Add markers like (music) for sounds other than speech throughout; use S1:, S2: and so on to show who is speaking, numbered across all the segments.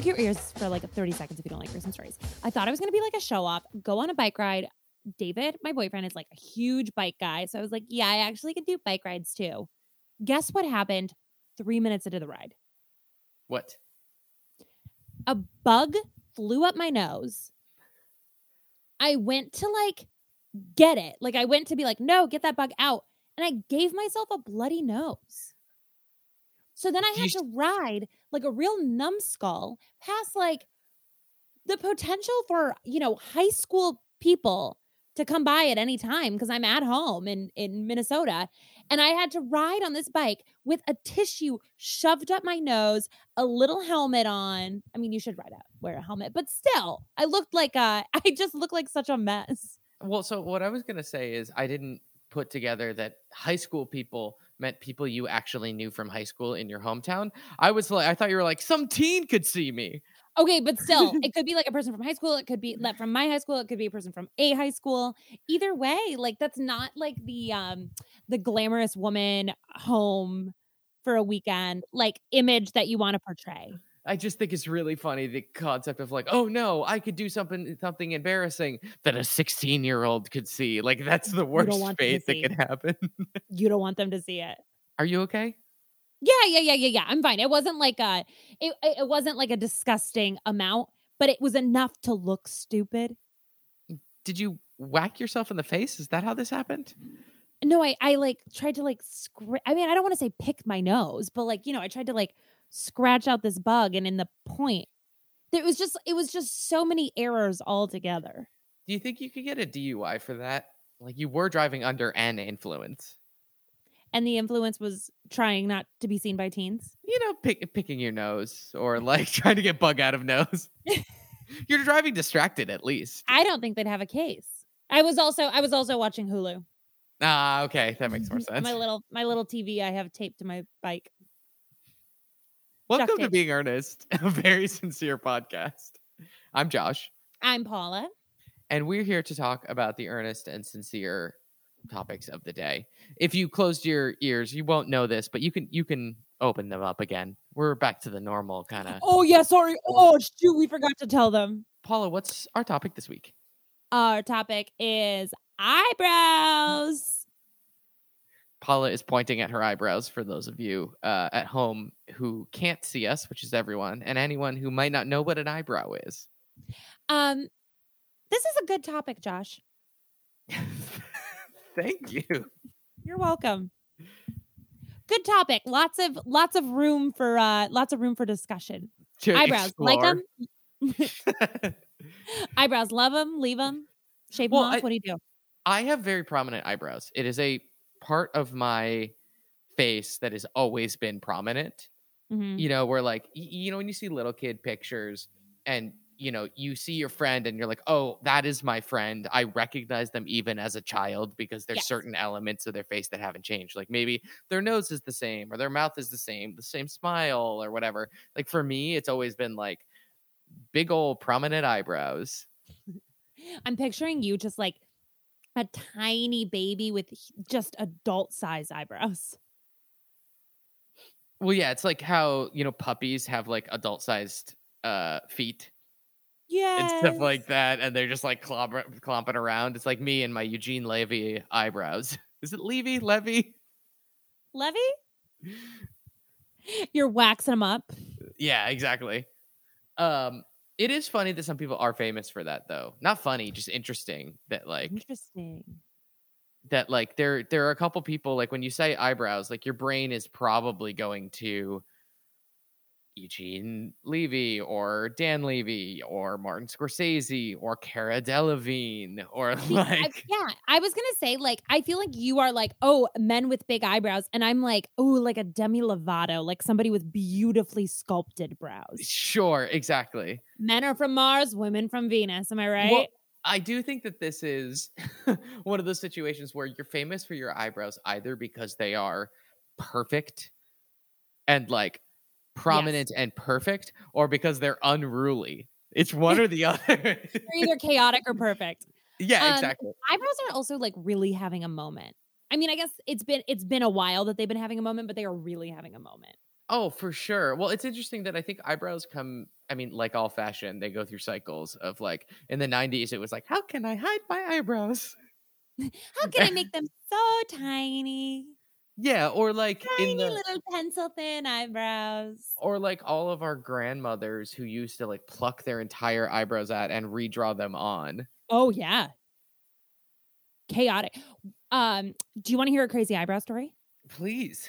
S1: Plug your ears for like 30 seconds if you don't like gruesome stories. I thought I was going to be like a show off, go on a bike ride. David, my boyfriend, is like a huge bike guy. So I was like, yeah, I actually can do bike rides too. Guess what happened three minutes into the ride?
S2: What?
S1: A bug flew up my nose. I went to like get it. Like I went to be like, no, get that bug out. And I gave myself a bloody nose. So then I had to ride like a real numbskull past like the potential for, you know, high school people to come by at any time because I'm at home in, in Minnesota. And I had to ride on this bike with a tissue shoved up my nose, a little helmet on. I mean, you should ride out, wear a helmet, but still, I looked like uh, a, (laughs) I just looked like such a mess.
S2: Well, so what I was gonna say is I didn't put together that high school people meant people you actually knew from high school in your hometown. I was like, I thought you were like some teen could see me.
S1: Okay, but (laughs) still, it could be like a person from high school. It could be from my high school. It could be a person from a high school. Either way, like that's not like the um the glamorous woman home for a weekend like image that you want to portray.
S2: I just think it's really funny the concept of like, oh no, I could do something something embarrassing that a 16 year old could see. Like that's the worst fate that could happen.
S1: You don't want them to see it.
S2: Are you okay?
S1: Yeah, yeah, yeah, yeah, yeah. I'm fine. It wasn't like a it it wasn't like a disgusting amount, but it was enough to look stupid.
S2: Did you whack yourself in the face? Is that how this happened?
S1: No, I I like tried to like scra- I mean, I don't want to say pick my nose, but like, you know, I tried to like scratch out this bug and in the point it was just it was just so many errors all together.
S2: Do you think you could get a DUI for that? Like you were driving under an influence.
S1: And the influence was trying not to be seen by teens.
S2: you know, pick, picking your nose or like (laughs) trying to get bug out of nose. (laughs) You're driving distracted at least.
S1: I don't think they'd have a case. I was also I was also watching Hulu.
S2: Ah, okay, that makes more (laughs) sense.
S1: My little my little TV I have taped to my bike.
S2: Welcome to being earnest, (laughs) a very sincere podcast. I'm Josh,
S1: I'm Paula.
S2: and we're here to talk about the earnest and sincere topics of the day. If you closed your ears, you won't know this, but you can you can open them up again. We're back to the normal kind of.
S1: Oh yeah, sorry. Oh shoot, we forgot to tell them.
S2: Paula, what's our topic this week?
S1: Our topic is eyebrows.
S2: Paula is pointing at her eyebrows for those of you uh, at home who can't see us, which is everyone, and anyone who might not know what an eyebrow is.
S1: Um, this is a good topic, Josh. (laughs)
S2: Thank you.
S1: You're welcome. Good topic. Lots of lots of room for uh lots of room for discussion.
S2: To
S1: Eyebrows, like them. (laughs) Eyebrows, love them, leave them, shave
S2: Well,
S1: them off.
S2: I-
S1: what do you do?
S2: I have very prominent eyebrows. It is a part of my face that has always been prominent.
S1: Mhm.
S2: You know, where like you know when you see little kid pictures and you know you see your friend and you're like, "Oh, that is my friend." I recognize them even as a child because there's
S1: Yes.
S2: certain elements of their face that haven't changed. Like maybe their nose is the same or their mouth is the same, the same smile or whatever. Like for me, it's always been like big old prominent eyebrows. (laughs)
S1: I'm picturing you just like a tiny baby with just adult size eyebrows.
S2: Well, yeah, it's like how you know puppies have like adult sized uh feet
S1: Yeah.
S2: and stuff like that, and they're just like clobber- clomping around. It's like me and my Eugene Levy eyebrows. (laughs) Is it Levy? Levy?
S1: Levy? (laughs) You're waxing them up.
S2: Yeah, exactly. Um, it is funny that some people are famous for that, though. Not funny, just interesting that like
S1: Interesting.
S2: that like there there are a couple people like when you say eyebrows, like your brain is probably going to Eugene Levy or Dan Levy or Martin Scorsese or Cara Delevingne or (laughs) like
S1: yeah, I was gonna say like I feel like you are like oh men with big eyebrows, and I'm like oh like a Demi Lovato, like somebody with beautifully sculpted brows.
S2: sure, exactly.
S1: Men are from Mars, women from Venus. Am I right?
S2: Well, I do think that this is (laughs) one of those situations where you're famous for your eyebrows either because they are perfect and like prominent and perfect, or because they're unruly. It's one or the (laughs) other.
S1: They're either chaotic or perfect.
S2: yeah,
S1: Um,
S2: exactly.
S1: Eyebrows are also like really having a moment. I mean, I guess it's been it's been a while that they've been having a moment, but they are really having a moment.
S2: Oh, for sure. Well, it's interesting that I think eyebrows come. I mean, like all fashion, they go through cycles of like in the '90s, it was like, how can I hide my eyebrows? (laughs)
S1: How can I make them so tiny?
S2: Yeah, or like
S1: Tiny
S2: in the
S1: little pencil thin eyebrows.
S2: or like all of our grandmothers who used to like pluck their entire eyebrows out and redraw them on.
S1: Oh yeah. Chaotic. Um, do you want to hear a crazy eyebrow story?
S2: Please.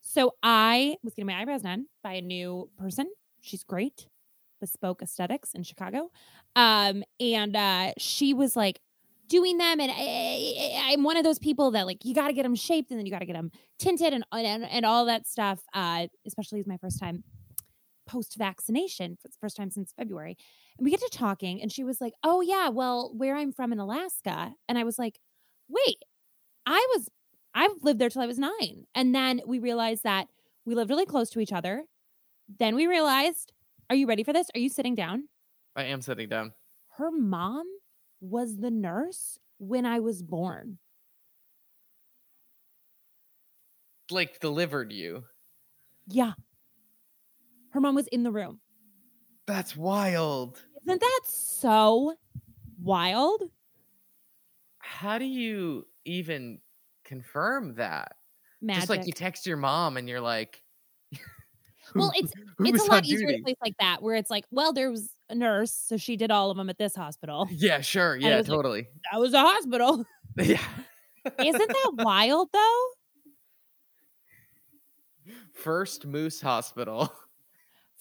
S1: So I was getting my eyebrows done by a new person. She's great. Bespoke Aesthetics in Chicago. Um, and uh she was like doing them and I, I, am one of those people that like you got to get them shaped and then you got to get them tinted and, and and all that stuff uh especially as my first time post vaccination for the first time since February. And we get to talking and she was like, "Oh yeah, well, where I'm from in Alaska." And I was like, "Wait, I was I've lived there till I was 9." And then we realized that we lived really close to each other. Then we realized, "Are you ready for this? Are you sitting down?"
S2: I am sitting down.
S1: Her mom was the nurse when I was born.
S2: Like delivered you.
S1: Yeah. Her mom was in the room.
S2: That's wild.
S1: Isn't that so wild?
S2: How do you even confirm that?
S1: Magic.
S2: Just like you text your mom and you're like,
S1: well, (laughs) it's it's a lot easier
S2: duty?"
S1: to place like that where it's like, well, there was a nurse, so she did all of them at this hospital.
S2: Yeah, sure. Yeah,
S1: was like-
S2: totally.
S1: That was a hospital. (laughs) (laughs)
S2: yeah.
S1: Isn't that wild though?
S2: First Moose Hospital.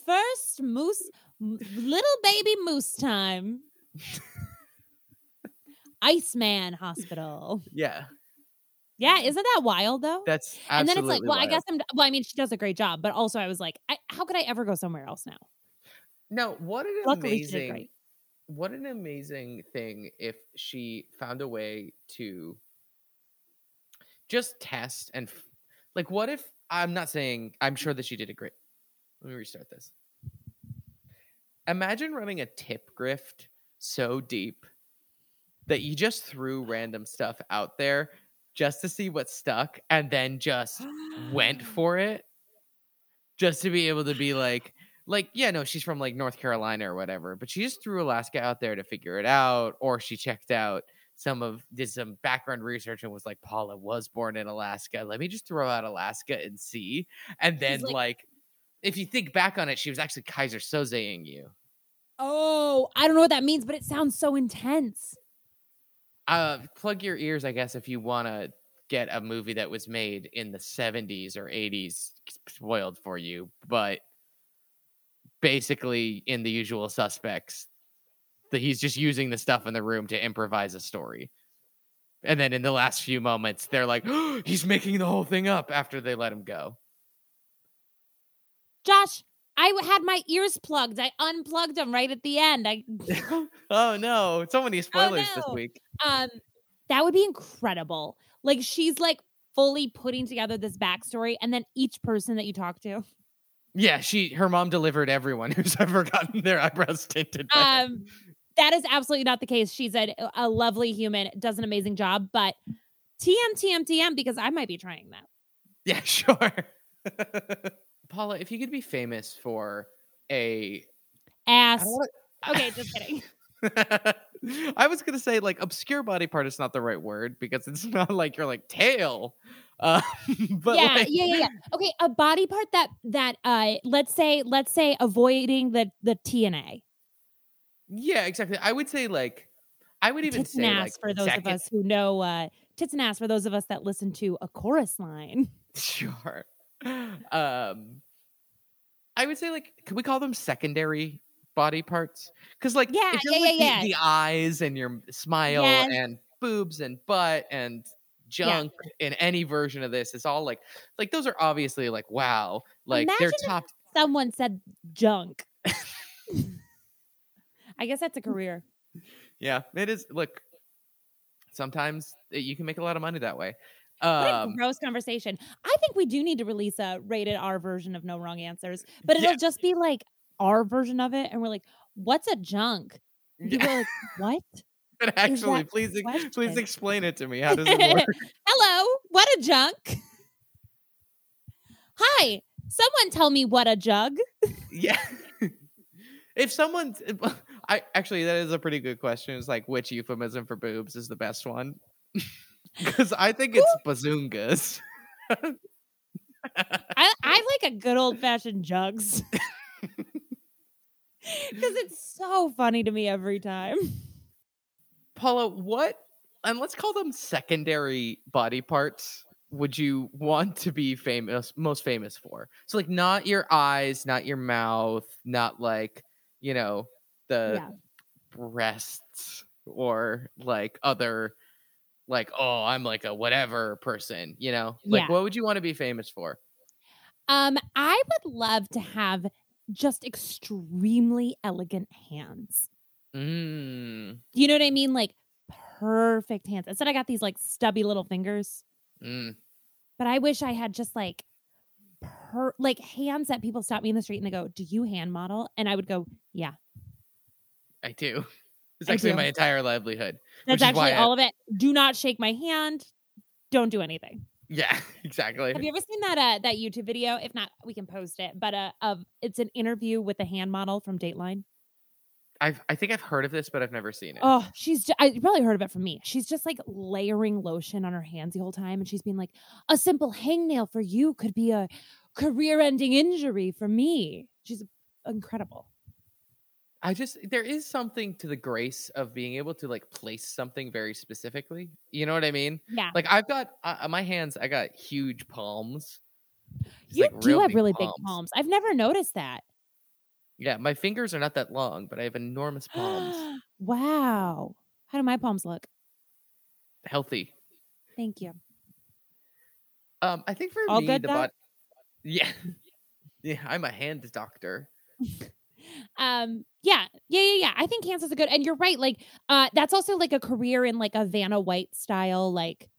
S1: First moose, little baby moose time. Iceman Hospital.
S2: Yeah.
S1: Yeah, isn't that wild though?
S2: That's
S1: and then it's like, well, I guess I'm. Well, I mean, she does a great job, but also I was like, I, how could I ever go somewhere else now?
S2: No, what an
S1: Luckily,
S2: amazing what an amazing thing if she found a way to just test and like what if I'm not saying I'm sure that she did a great. Let me restart this. Imagine running a tip grift so deep that you just threw random stuff out there just to see what stuck and then just went (gasps) for it just to be able to be like like yeah no she's from like north carolina or whatever but she just threw alaska out there to figure it out or she checked out some of did some background research and was like paula was born in alaska let me just throw out alaska and see and then
S1: like-
S2: like, if you think back on it she was actually keyser sozeing you
S1: Oh, I don't know what that means, but it sounds so intense.
S2: Uh plug your ears i guess if you want to get a movie that was made in the 70s or 80s spoiled for you but basically in the usual suspects that he's just using the stuff in the room to improvise a story. And then in the last few moments they're like (gasps) he's making the whole thing up after they let him go.
S1: Josh, I had my ears plugged. I unplugged them right at the end. I (laughs)
S2: oh no so many spoilers this
S1: no.
S2: week
S1: um that would be incredible. Like she's like fully putting together this backstory and then each person that you talk to.
S2: yeah she her mom delivered everyone (laughs) who's ever gotten their eyebrows tinted.
S1: Um that is absolutely not the case. She's a, a lovely human, does an amazing job, but TM TM TM because I might be trying that.
S2: Yeah, (laughs) sure. Paula, if you could be famous for a
S1: Ass.
S2: Wanna-
S1: Okay, just kidding. (laughs)
S2: I was gonna say like obscure body part is not the right word because it's not like you're like tail. (laughs) Uh, but
S1: yeah,
S2: like,
S1: yeah, yeah, yeah. Okay, a body part that that uh let's say let's say avoiding the the TNA.
S2: yeah, exactly. I would say like I would even
S1: Tits and
S2: say
S1: ass
S2: like
S1: for those
S2: second,
S1: of us who know uh tits and ass for those of us that listen to a chorus line. (laughs)
S2: Sure. Um, I would say like can we call them secondary body parts? Because like
S1: Yeah,
S2: if you're
S1: yeah,
S2: like
S1: yeah,
S2: the, the eyes and your smile
S1: Yes.
S2: and boobs and butt and junk in any version of this, it's all like like those are obviously like wow, like they're
S1: Imagine
S2: top.
S1: Someone said junk. I guess that's a (laughs) career.
S2: Yeah, it is. Look, sometimes uh, you can make a lot of money that way.
S1: What a
S2: Um,
S1: gross conversation. I think we do need to release a rated R version of No Wrong Answers, but it'll
S2: Yeah.
S1: just be like our version of it, and we're like, "What's a junk?" And people are like, (laughs) "What?
S2: but actually, please, ex- please explain it to me. How does it work? (laughs)
S1: Hello, what a junk." Hi, Someone tell me what a jug.
S2: Yeah. if someone, (laughs) I actually that is a pretty good question. It's like which euphemism for boobs is the best one? (laughs) Because I think it's bazoongas.
S1: I, I (laughs) like a good old fashioned jugs. (laughs) Because it's so funny to me every time.
S2: Paula, what and let's call them secondary body parts would you want to be famous most famous for? So like not your eyes, not your mouth, not like, you know, the
S1: Yeah.
S2: breasts or like other like oh, I'm like a whatever person, you know? Like
S1: Yeah.
S2: what would you want to be famous for?
S1: Um, I would love to have just extremely elegant hands.
S2: Mm.
S1: You know what I mean? Like perfect hands. Instead, I got these like stubby little fingers.
S2: Mm.
S1: But I wish I had just like per like hands that people stop me in the street and they go, "Do you hand model?" And I would go, "Yeah."
S2: I do. It's actually my entire livelihood.
S1: That's
S2: Which is why
S1: actually
S2: I-
S1: all of it. Do not shake my hand. Don't do anything.
S2: Yeah, (laughs) exactly.
S1: Have you ever seen that uh, that YouTube video? If not, we can post it. But uh, of it's an interview with the hand model from Dateline.
S2: I've I think I've heard of this, but I've never seen it.
S1: Oh, she's I you probably heard of it from me. She's just like layering lotion on her hands the whole time, and she's being like, "A simple hangnail for you could be a career-ending injury for me." She's incredible.
S2: I just there is something to the grace of being able to like place something very specifically. You know what I mean?
S1: Yeah,
S2: Like I've got uh, on my hands, I got huge palms. Just,
S1: you
S2: like,
S1: do have
S2: big
S1: really big palms. I've never noticed that.
S2: Yeah, my fingers are not that long, but I have enormous palms. (gasps)
S1: wow, how do my palms look?
S2: Healthy.
S1: Thank you.
S2: Um, I think for
S1: All
S2: me the bot. (laughs) Yeah, yeah, I'm a hand doctor. (laughs)
S1: um yeah yeah yeah yeah i think kansas is a good and you're right like uh that's also like a career in like a vanna white style like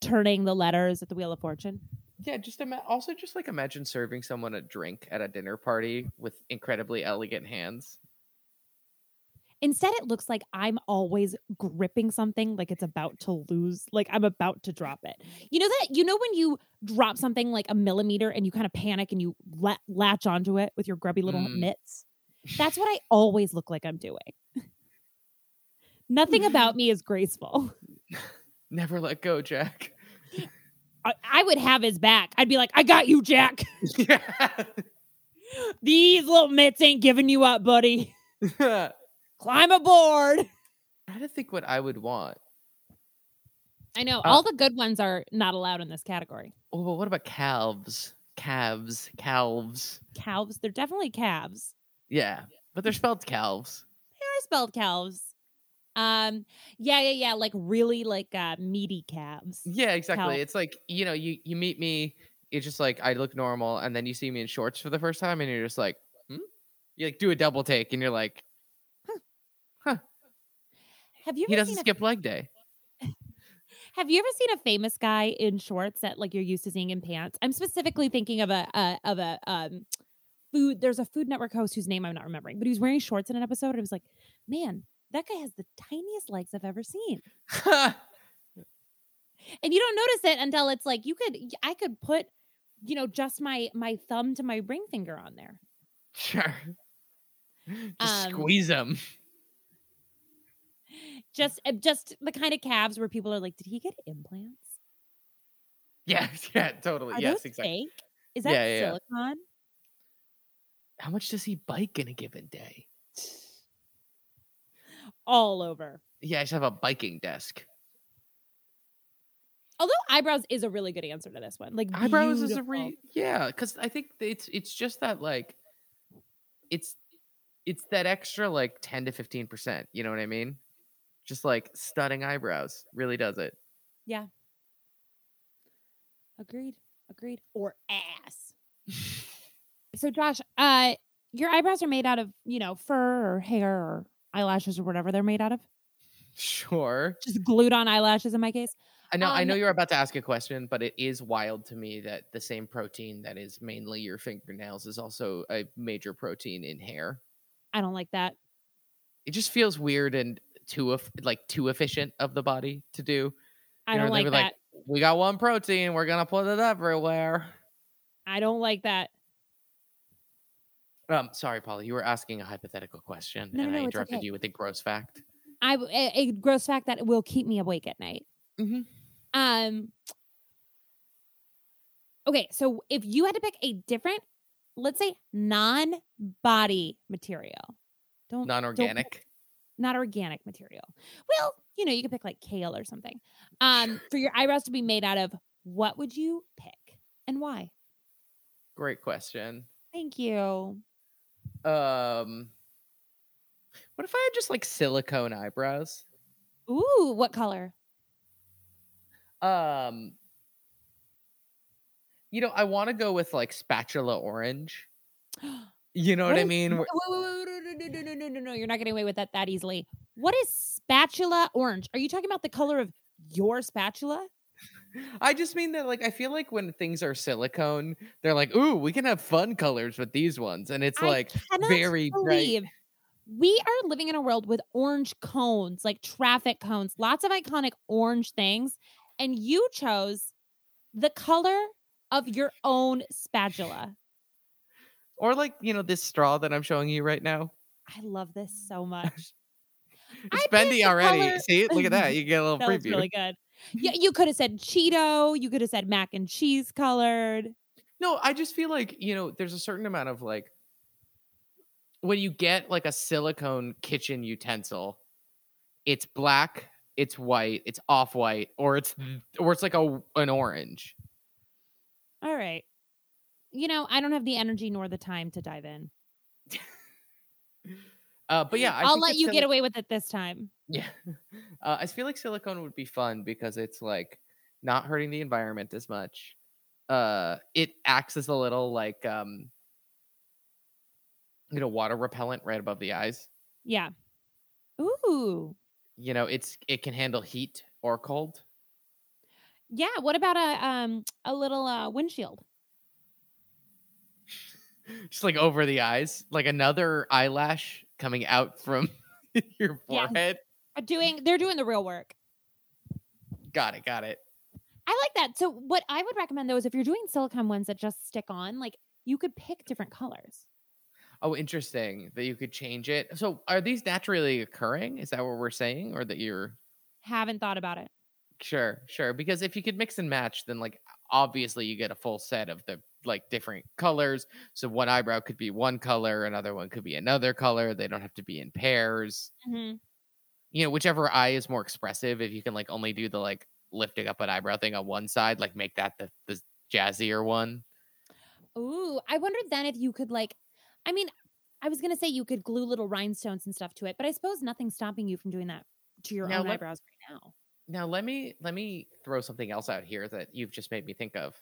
S1: turning the letters at the wheel of fortune
S2: Yeah, just ima- also just like imagine serving someone a drink at a dinner party with incredibly elegant hands.
S1: instead it looks like i'm always gripping something like it's about to lose like i'm about to drop it you know that you know when you drop something like a millimeter and you kind of panic and you la- latch onto it with your grubby little
S2: Mm.
S1: mitts that's what i always look like i'm doing (laughs) nothing about me is graceful (laughs)
S2: Never let go, Jack.
S1: I, I would have his back. I'd be like, I got you, Jack. (laughs)
S2: yeah.
S1: These little mitts ain't giving you up, buddy. Climb aboard.
S2: I Try to think what I would want.
S1: I know
S2: Uh,
S1: all the good ones are not allowed in this category.
S2: Oh, but what about calves? Calves, calves.
S1: Calves, they're definitely calves.
S2: Yeah, but they're spelled calves.
S1: They are spelled calves. Um, yeah, yeah, yeah, like really like uh meaty calves.
S2: Yeah, exactly.
S1: Calf.
S2: It's like you know, you you meet me. It's just like I look normal, and then you see me in shorts for the first time, and you're just like, hmm? you like do a double take, and you're like, huh?
S1: Have you
S2: he doesn't
S1: seen a,
S2: skip leg day.
S1: Have you ever seen a famous guy in shorts that like you're used to seeing in pants? I'm specifically thinking of a uh, of a um food. There's a Food Network host whose name I'm not remembering, but he was wearing shorts in an episode. And I was like, man, that guy has the tiniest legs I've ever seen. (laughs) and you don't notice it until it's like you could i could put you know just my my thumb to my ring finger on there
S2: sure. Just
S1: Um,
S2: squeeze them.
S1: Just uh, just the kind of calves where people are like did he get implants
S2: Yes, (laughs) yeah, totally.
S1: are
S2: yes, exactly.
S1: fake is that
S2: Yeah, yeah, yeah.
S1: silicone
S2: How much does he bike in a given day?
S1: all over
S2: Yeah, I just have a biking desk.
S1: although eyebrows is a really good answer to this one like
S2: eyebrows is a
S1: beautiful.
S2: re yeah because i think it's it's just that like it's it's that extra like 10 to 15 percent you know what i mean just like stunning eyebrows really does it. Yeah.
S1: agreed agreed. Or ass. (laughs) So josh uh your eyebrows are made out of you know fur or hair or eyelashes or whatever they're made out of?
S2: Sure.
S1: Just glued on eyelashes in my case?
S2: I know i
S1: Um,
S2: know you're about to ask a question but it is wild to me that the same protein that is mainly your fingernails is also a major protein in hair.
S1: I don't like that.
S2: it just feels weird and too like too efficient of the body to do
S1: I
S2: know,
S1: don't
S2: they
S1: like that.
S2: like, we got one protein we're gonna put it everywhere
S1: I don't like that.
S2: Um, sorry, Polly, you were asking a hypothetical question,
S1: No,
S2: and
S1: no,
S2: I interrupted
S1: okay.
S2: you with a gross fact.
S1: I a, a gross fact that will keep me awake at night.
S2: Mm-hmm.
S1: Um. Okay, so if you had to pick a different, let's say, non-body material, don't don't
S2: Non-organic.
S1: Not organic material. Well, you know, you could pick like kale or something. Um, for your eyebrows to be made out of, what would you pick and why?
S2: Great question.
S1: Thank you.
S2: Um, what if I had just like silicone eyebrows?
S1: Ooh, what color?
S2: Um, you know, I want to go with like spatula orange. (gasps) (gasps) You know what, I mean?
S1: Wait, wait, wait, no, no, no, no, no, no, You're not getting away with that that easily. What is spatula orange? Are you talking about the color of your spatula?
S2: I just mean that like I feel like when things are silicone, they're like, "Ooh, we can have fun colors with these ones," and it's
S1: I
S2: like very bright.
S1: we are living in a world with orange cones, like traffic cones, lots of iconic orange things, and you chose the color of your own spatula.
S2: Or like you know this straw that I'm showing you right now.
S1: I love this mm. so (laughs) much.
S2: It's
S1: I
S2: bendy already.
S1: color-
S2: See, look at that. (laughs) You get a little
S1: That
S2: preview.
S1: really good. Yeah, (laughs) you could have said Cheeto. You could have said mac and cheese colored.
S2: No, I just feel like, you know, there's a certain amount of like when you get like a silicone kitchen utensil, it's black, it's white, it's off-white, or it's mm. or it's like a an orange.
S1: All right. You know, I don't have the energy nor the time to dive in. (laughs)
S2: Uh but yeah, I
S1: I'll let you
S2: sili-
S1: get away with it this time.
S2: Yeah. (laughs) Uh I feel like silicone would be fun because it's like not hurting the environment as much. Uh it acts as a little like um you know, water repellent right above the eyes.
S1: Yeah. Ooh.
S2: you know it's it can handle heat or cold
S1: Yeah. What about a um a little uh windshield? (laughs)
S2: just like over the eyes like another eyelash coming out from (laughs) your forehead
S1: Uh, Doing they're doing the real work.
S2: got it got it
S1: I like that. So what I would recommend though is if you're doing silicone ones that just stick on, like you could pick different colors.
S2: oh interesting that you could change it so are these naturally occurring is that what we're saying or that you're
S1: Haven't thought about it.
S2: sure sure because if you could mix and match then like obviously you get a full set of the like different colors so one eyebrow could be one color another one could be another color they don't have to be in pairs
S1: Mm-hmm.
S2: you know, whichever eye is more expressive, if you can like only do the like lifting up an eyebrow thing on one side, like make that the, the jazzier one.
S1: Ooh, I wondered then if you could like, I mean, I was gonna say you could glue little rhinestones and stuff to it, but I suppose nothing's stopping you from doing that to your
S2: Now
S1: own
S2: let-
S1: eyebrows right now.
S2: Now let me let me throw something else out here that you've just made me think of.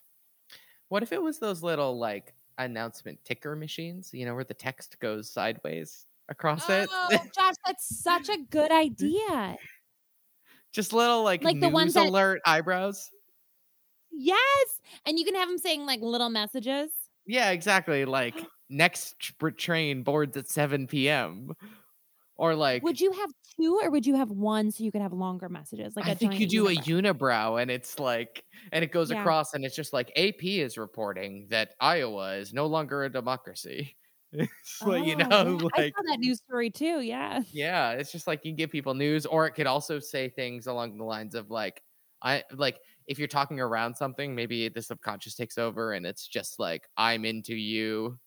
S2: What if it was those little like announcement ticker machines, you know, where the text goes sideways across it?
S1: Oh, (laughs) Josh, that's such a good idea.
S2: just little like,
S1: Like the
S2: news
S1: ones that-
S2: alert eyebrows.
S1: Yes, and you can have them saying like little messages.
S2: Yeah, exactly. Like (gasps) next tr- train boards at 7 p.m. Or like
S1: Would you have two or would you have one so you could have longer messages? Like
S2: I think you do a
S1: unibrow?
S2: unibrow and it's like and it goes
S1: Yeah.
S2: across and it's just like AP is reporting that Iowa is no longer a democracy. (laughs) It's like, you
S1: Oh,
S2: know,
S1: yeah, I
S2: like
S1: saw that news story too. Yeah.
S2: yeah, it's just like you give people news, or it could also say things along the lines of like I like if you're talking around something, maybe the subconscious takes over and it's just like I'm into you.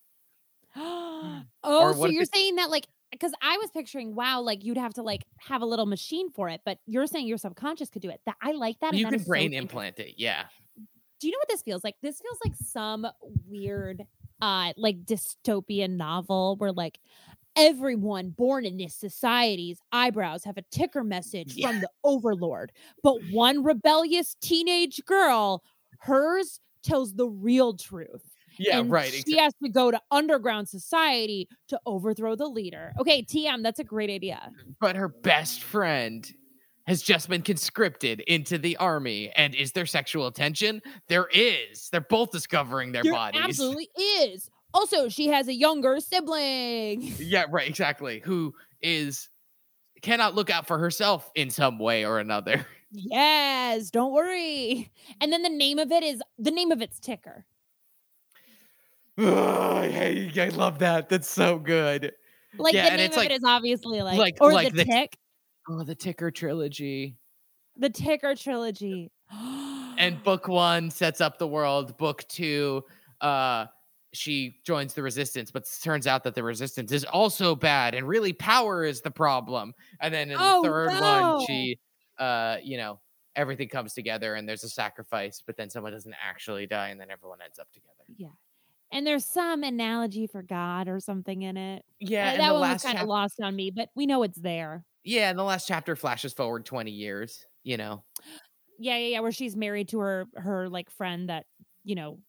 S2: (gasps)
S1: Mm.
S2: oh,
S1: so you're saying that like because I was picturing wow, like you'd have to like have a little machine for it, but you're saying your subconscious could do it. That I like that.
S2: You can
S1: so
S2: brain
S1: interesting.
S2: implant it, yeah.
S1: Do you know what this feels like? This feels like some weird uh like dystopian novel where like everyone born in this society's eyebrows have a ticker message
S2: Yeah.
S1: from the overlord, but one rebellious teenage girl, hers tells the real truth.
S2: Yeah,
S1: and
S2: right.
S1: She
S2: exa-
S1: has to go to underground society to overthrow the leader. Okay, TM, that's a great idea.
S2: but her best friend has just been conscripted into the army. And is there sexual tension? There is. They're both discovering their
S1: There
S2: bodies.
S1: absolutely is. Also, she has a younger sibling. (laughs)
S2: Yeah, right, exactly. Who is cannot look out for herself in some way or another. (laughs)
S1: Yes, don't worry. And then the name of it is the name of it's Ticker.
S2: Oh, I, I love that. That's so good.
S1: Like
S2: Yeah,
S1: the name
S2: it's
S1: of
S2: like-
S1: it is obviously like,
S2: like-
S1: or
S2: like
S1: the,
S2: the-
S1: tick,
S2: Oh, the Ticker trilogy.
S1: the ticker trilogy.
S2: And (gasps) book one sets up the world. Book two, uh, she joins the resistance, but turns out that the resistance is also bad, and really power is the problem. And then in
S1: Oh,
S2: the third
S1: no.
S2: one, she, uh, you know, everything comes together, and there's a sacrifice, but then someone doesn't actually die, and then everyone ends up together.
S1: yeah. And there's some analogy for God or something in it.
S2: Yeah,
S1: Uh,
S2: and
S1: that
S2: the
S1: one was kind of
S2: chap-
S1: lost on me, but we know it's there.
S2: yeah, and the last chapter flashes forward twenty years. You know,
S1: Yeah, yeah, yeah. Where she's married to her her like friend that you know,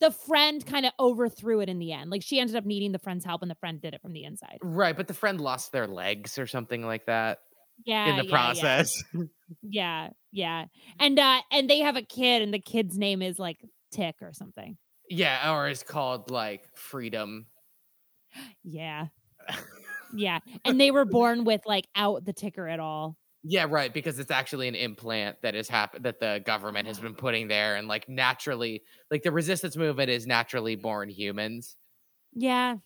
S1: the friend kind of overthrew it in the end. Like she ended up needing the friend's help, and the friend did it from the inside.
S2: right? But the friend lost their legs or something like that
S1: Yeah,
S2: in the
S1: yeah, yeah.
S2: process. (laughs)
S1: Yeah, yeah. And uh and they have a kid and the kid's name is like Tick or something.
S2: Yeah, or it's called like freedom.
S1: Yeah. (laughs) Yeah. And they were born with like out the ticker at all.
S2: Yeah, right, because it's actually an implant that is happen that the government has been putting there and like naturally like the resistance movement is naturally born humans.
S1: Yeah.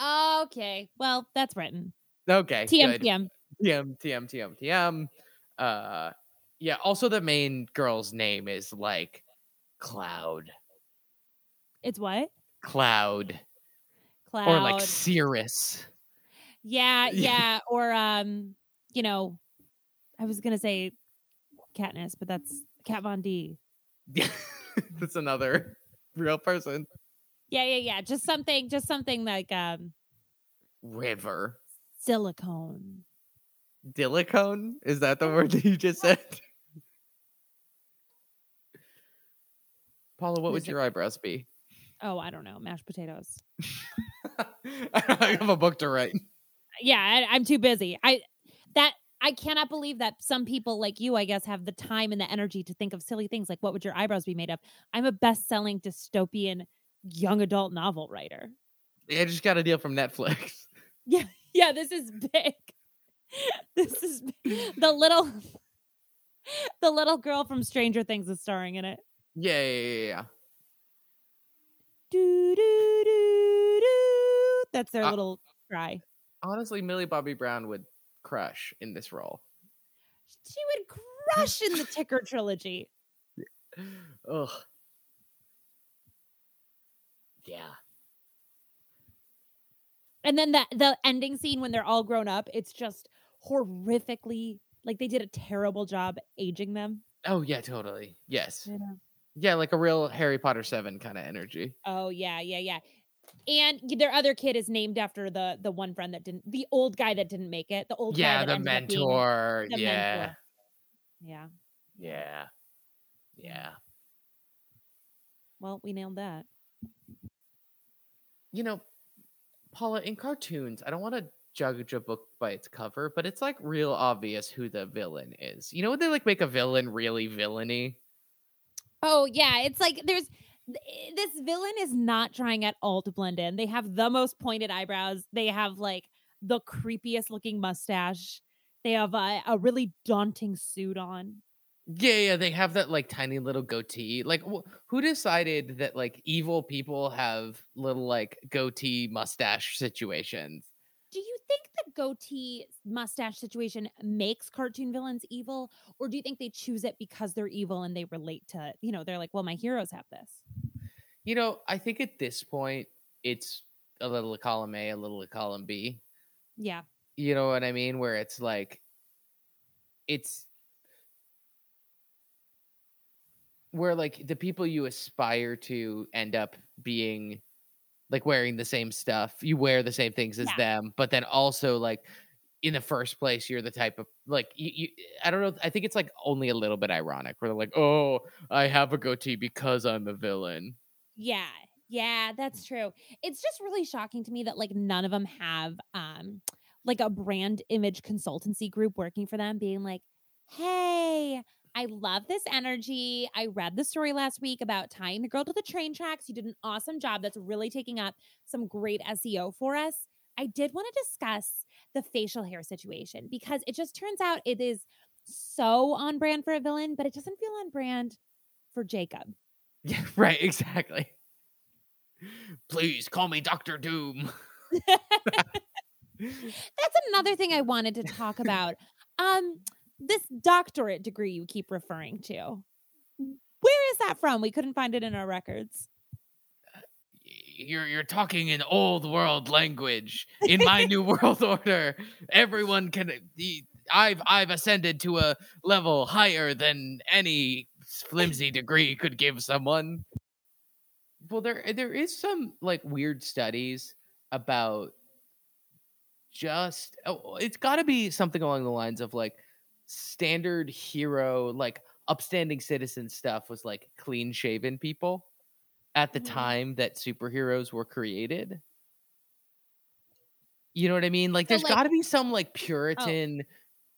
S1: Okay. Well, that's written.
S2: Okay.
S1: TM
S2: good.
S1: TM.
S2: TM TM TM TM. Uh yeah, also the main girl's name is like Cloud.
S1: It's what?
S2: Cloud.
S1: Cloud.
S2: Or like Cirrus.
S1: yeah,
S2: Yeah.
S1: Or um, you know, I was gonna say Katniss, but that's Kat Von D.
S2: Yeah, (laughs) That's another real person.
S1: Yeah, yeah, yeah. Just something, just something like um
S2: River.
S1: silicone.
S2: Dilicone? Is that the word (laughs) that you just said? Paula, what would your eyebrows be?
S1: Oh, I don't know. Mashed potatoes. (laughs)
S2: I have a book to write.
S1: yeah I, i'm too busy i that i cannot believe that some people like you i guess have the time and the energy to think of silly things like what would your eyebrows be made of i'm a best-selling dystopian young adult novel writer
S2: I just got a deal from Netflix. (laughs)
S1: yeah yeah, this is big (laughs) this is big. the little the little girl from stranger things is starring in it
S2: Yeah, yeah, yeah, yeah.
S1: Do, do, do, do. that's their
S2: Uh,
S1: little cry
S2: Honestly, Millie Bobby Brown would crush in this role.
S1: she would crush in the ticker trilogy (laughs)
S2: Ugh. Yeah.
S1: And then the the ending scene when they're all grown up, it's just horrifically like they did a terrible job aging them.
S2: Oh yeah, totally. Yes.
S1: You know?
S2: Yeah, like a real Harry Potter 7 kind of energy.
S1: Oh yeah, yeah, yeah. And their other kid is named after the the one friend that didn't the old guy that didn't make it. The old
S2: Yeah,
S1: guy
S2: the
S1: ended up being
S2: mentor.
S1: the
S2: yeah.
S1: mentor. Yeah.
S2: Yeah. Yeah.
S1: Well, we nailed that.
S2: You know, Paula, in cartoons, I don't want to judge a book by its cover, but it's like real obvious who the villain is. You know when they like make a villain really villainy?
S1: Oh yeah, it's like there's eh, this villain is not trying at all to blend in. They have the most pointed eyebrows. They have like the creepiest looking mustache. They have a, a really daunting suit on.
S2: Yeah, yeah, they have that like tiny little goatee. Like, wh- who decided that like evil people have little like goatee mustache situations?
S1: Do you think the goatee mustache situation makes cartoon villains evil, or do you think they choose it because they're evil and they relate to, you know, they're like, well, my heroes have this.
S2: You know, I think at this point, it's a little of column A, a little of column B.
S1: Yeah.
S2: You know what I mean? Where it's like, it's where like the people you aspire to end up being like wearing the same stuff. You wear the same things as
S1: Yeah.
S2: them, but then also like in the first place, you're the type of like you, you. I don't know. I think it's like only a little bit ironic. Where they're like, "Oh, I have a goatee because I'm a villain."
S1: Yeah. Yeah, that's true. It's just really shocking to me that like none of them have um like a brand image consultancy group working for them being like, "Hey, I love this energy. I read the story last week about tying the girl to the train tracks. You did an awesome job. That's really taking up some great SEO for us. I did want to discuss the facial hair situation because it just turns out it is so on brand for a villain, but it doesn't feel on brand for Jacob.
S2: Yeah, (laughs) right. Exactly. Please call me Doctor Doom. (laughs) (laughs)
S1: That's another thing I wanted to talk about. Um, this doctorate degree you keep referring to. Where is that from? We couldn't find it in our records.
S2: You're you're talking in old world language. (laughs) In my new world order, everyone can. I've I've ascended to a level higher than any flimsy degree could give someone. Well, there there is some like weird studies about just oh, it's got to be something along the lines of like standard hero like upstanding citizen stuff was like clean shaven people at the mm-hmm. time that superheroes were created you know what i mean like so, there's like, got to be some like oh. puritan oh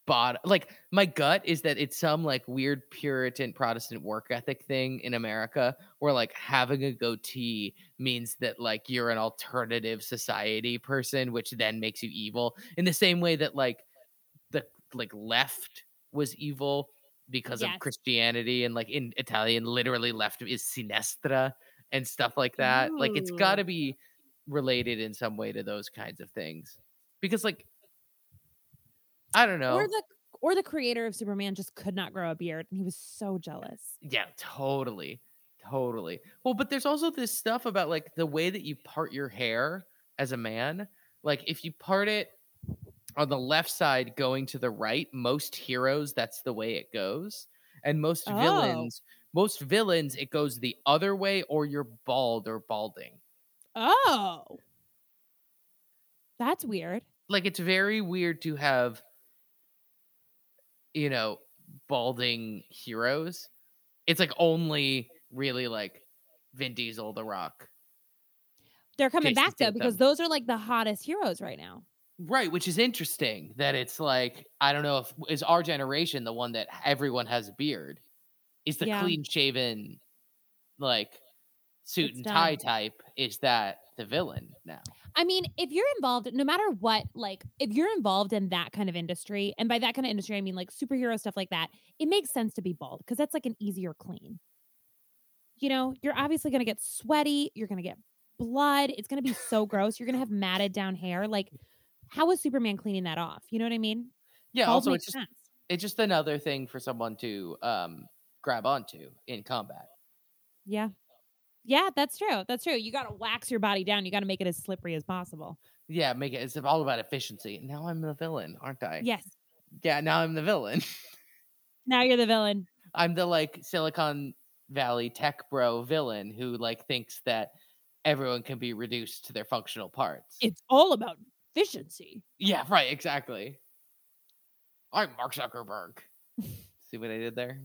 S2: bot like my gut is that it's some like weird puritan protestant work ethic thing in america where like having a goatee means that like you're an alternative society person which then makes you evil in the same way that like the like left was evil because yes. of christianity and like in italian literally left is sinistra and stuff like that Ooh. like it's got to be related in some way to those kinds of things because like I don't know.
S1: Or the or the creator of Superman just could not grow a beard and he was so jealous.
S2: Yeah, totally. Totally. Well, but there's also this stuff about like the way that you part your hair as a man. Like if you part it on the left side going to the right, most heroes that's the way it goes. And most oh. villains, most villains it goes the other way or you're bald or balding.
S1: Oh. That's weird.
S2: Like it's very weird to have you know, balding heroes. It's like only really like Vin Diesel, The Rock.
S1: They're coming Jason back though because those are like the hottest heroes right now.
S2: Right, which is interesting that it's like I don't know if is our generation the one that everyone has a beard. Is the yeah. clean shaven like suit it's and tie type is that the villain now?
S1: I mean, if you're involved, no matter what, like if you're involved in that kind of industry, and by that kind of industry, I mean like superhero stuff like that, it makes sense to be bald because that's like an easier clean. You know, you're obviously going to get sweaty, you're going to get blood, it's going to be so gross. You're going to have matted down hair. Like, how is Superman cleaning that off? You know what I mean?
S2: Yeah. Also, it's just it's just another thing for someone to um grab onto in combat.
S1: Yeah, yeah, that's true. That's true. You got to wax your body down. You got to make it as slippery as possible.
S2: Yeah, make it. It's all about efficiency. Now I'm the villain, aren't I?
S1: Yes.
S2: Yeah. Now I'm the villain. (laughs)
S1: now you're the villain.
S2: I'm the like Silicon Valley tech bro villain who like thinks that everyone can be reduced to their functional parts.
S1: It's all about efficiency.
S2: Yeah. Right. Exactly. I'm Mark Zuckerberg. (laughs) See what I did there?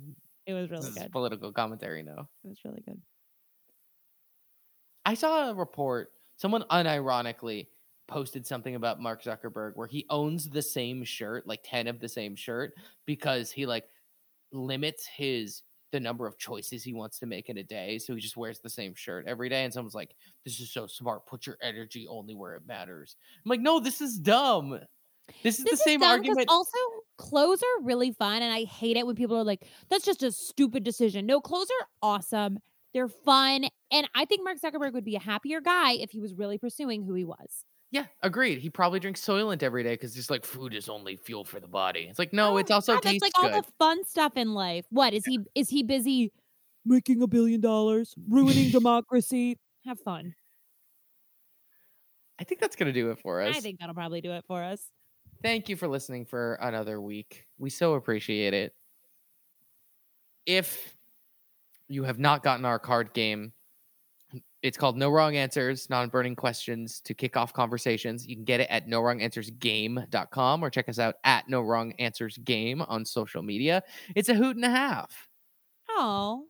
S1: It was really good.
S2: Political commentary, no.
S1: It was really good.
S2: I saw a report. Someone unironically posted something about Mark Zuckerberg where he owns the same shirt, like 10 of the same shirt, because he like limits his the number of choices he wants to make in a day. So he just wears the same shirt every day. And someone's like, This is so smart. Put your energy only where it matters. I'm like, no, this is dumb. This is this the is same argument.
S1: Also, clothes are really fun, and I hate it when people are like, "That's just a stupid decision." No, clothes are awesome. They're fun. And I think Mark Zuckerberg would be a happier guy if he was really pursuing who he was.
S2: Yeah, agreed. He probably drinks Soylent every day because just like food is only fuel for the body. It's like no, oh, it's also God, tastes
S1: like
S2: good.
S1: all the fun stuff in life. What is he? Is he busy making a billion dollars, ruining (laughs) democracy? Have fun.
S2: I think that's gonna do it for us.
S1: I think that'll probably do it for us.
S2: Thank you for listening for another week. We so appreciate it. If you have not gotten our card game, it's called No Wrong Answers, non burning questions to kick off conversations. You can get it at no wrong answers game.com or check us out at no wrong answers game on social media. It's a hoot and a half.
S1: Oh,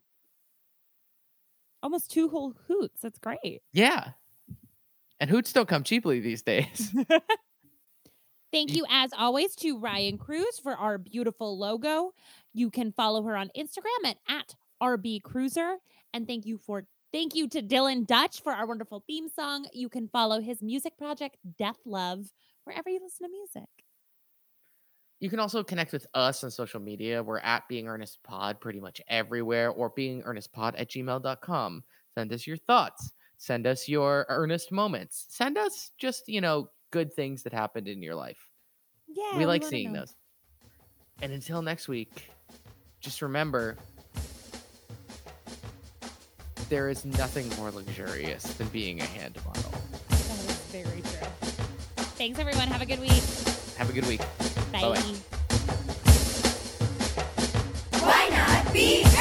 S1: almost two whole hoots. That's great.
S2: Yeah. And hoots don't come cheaply these days. (laughs)
S1: Thank you, as always, to Ryan Cruz for our beautiful logo. You can follow her on Instagram at, at RB Cruiser. And thank you for thank you to Dylan Dutch for our wonderful theme song. You can follow his music project, Death Love, wherever you listen to music.
S2: You can also connect with us on social media. We're at Being Earnest Pod pretty much everywhere or Being Earnest Pod at gmail.com. Send us your thoughts. Send us your earnest moments. Send us just, you know, good things that happened in your life.
S1: Yeah.
S2: we like
S1: wanna
S2: seeing
S1: know.
S2: those. And until next week, just remember there is nothing more luxurious than being a hand model.
S1: That is very true. Thanks, everyone. Have a good week.
S2: Have a good week.
S1: Bye.
S2: Bye-bye. Why not be?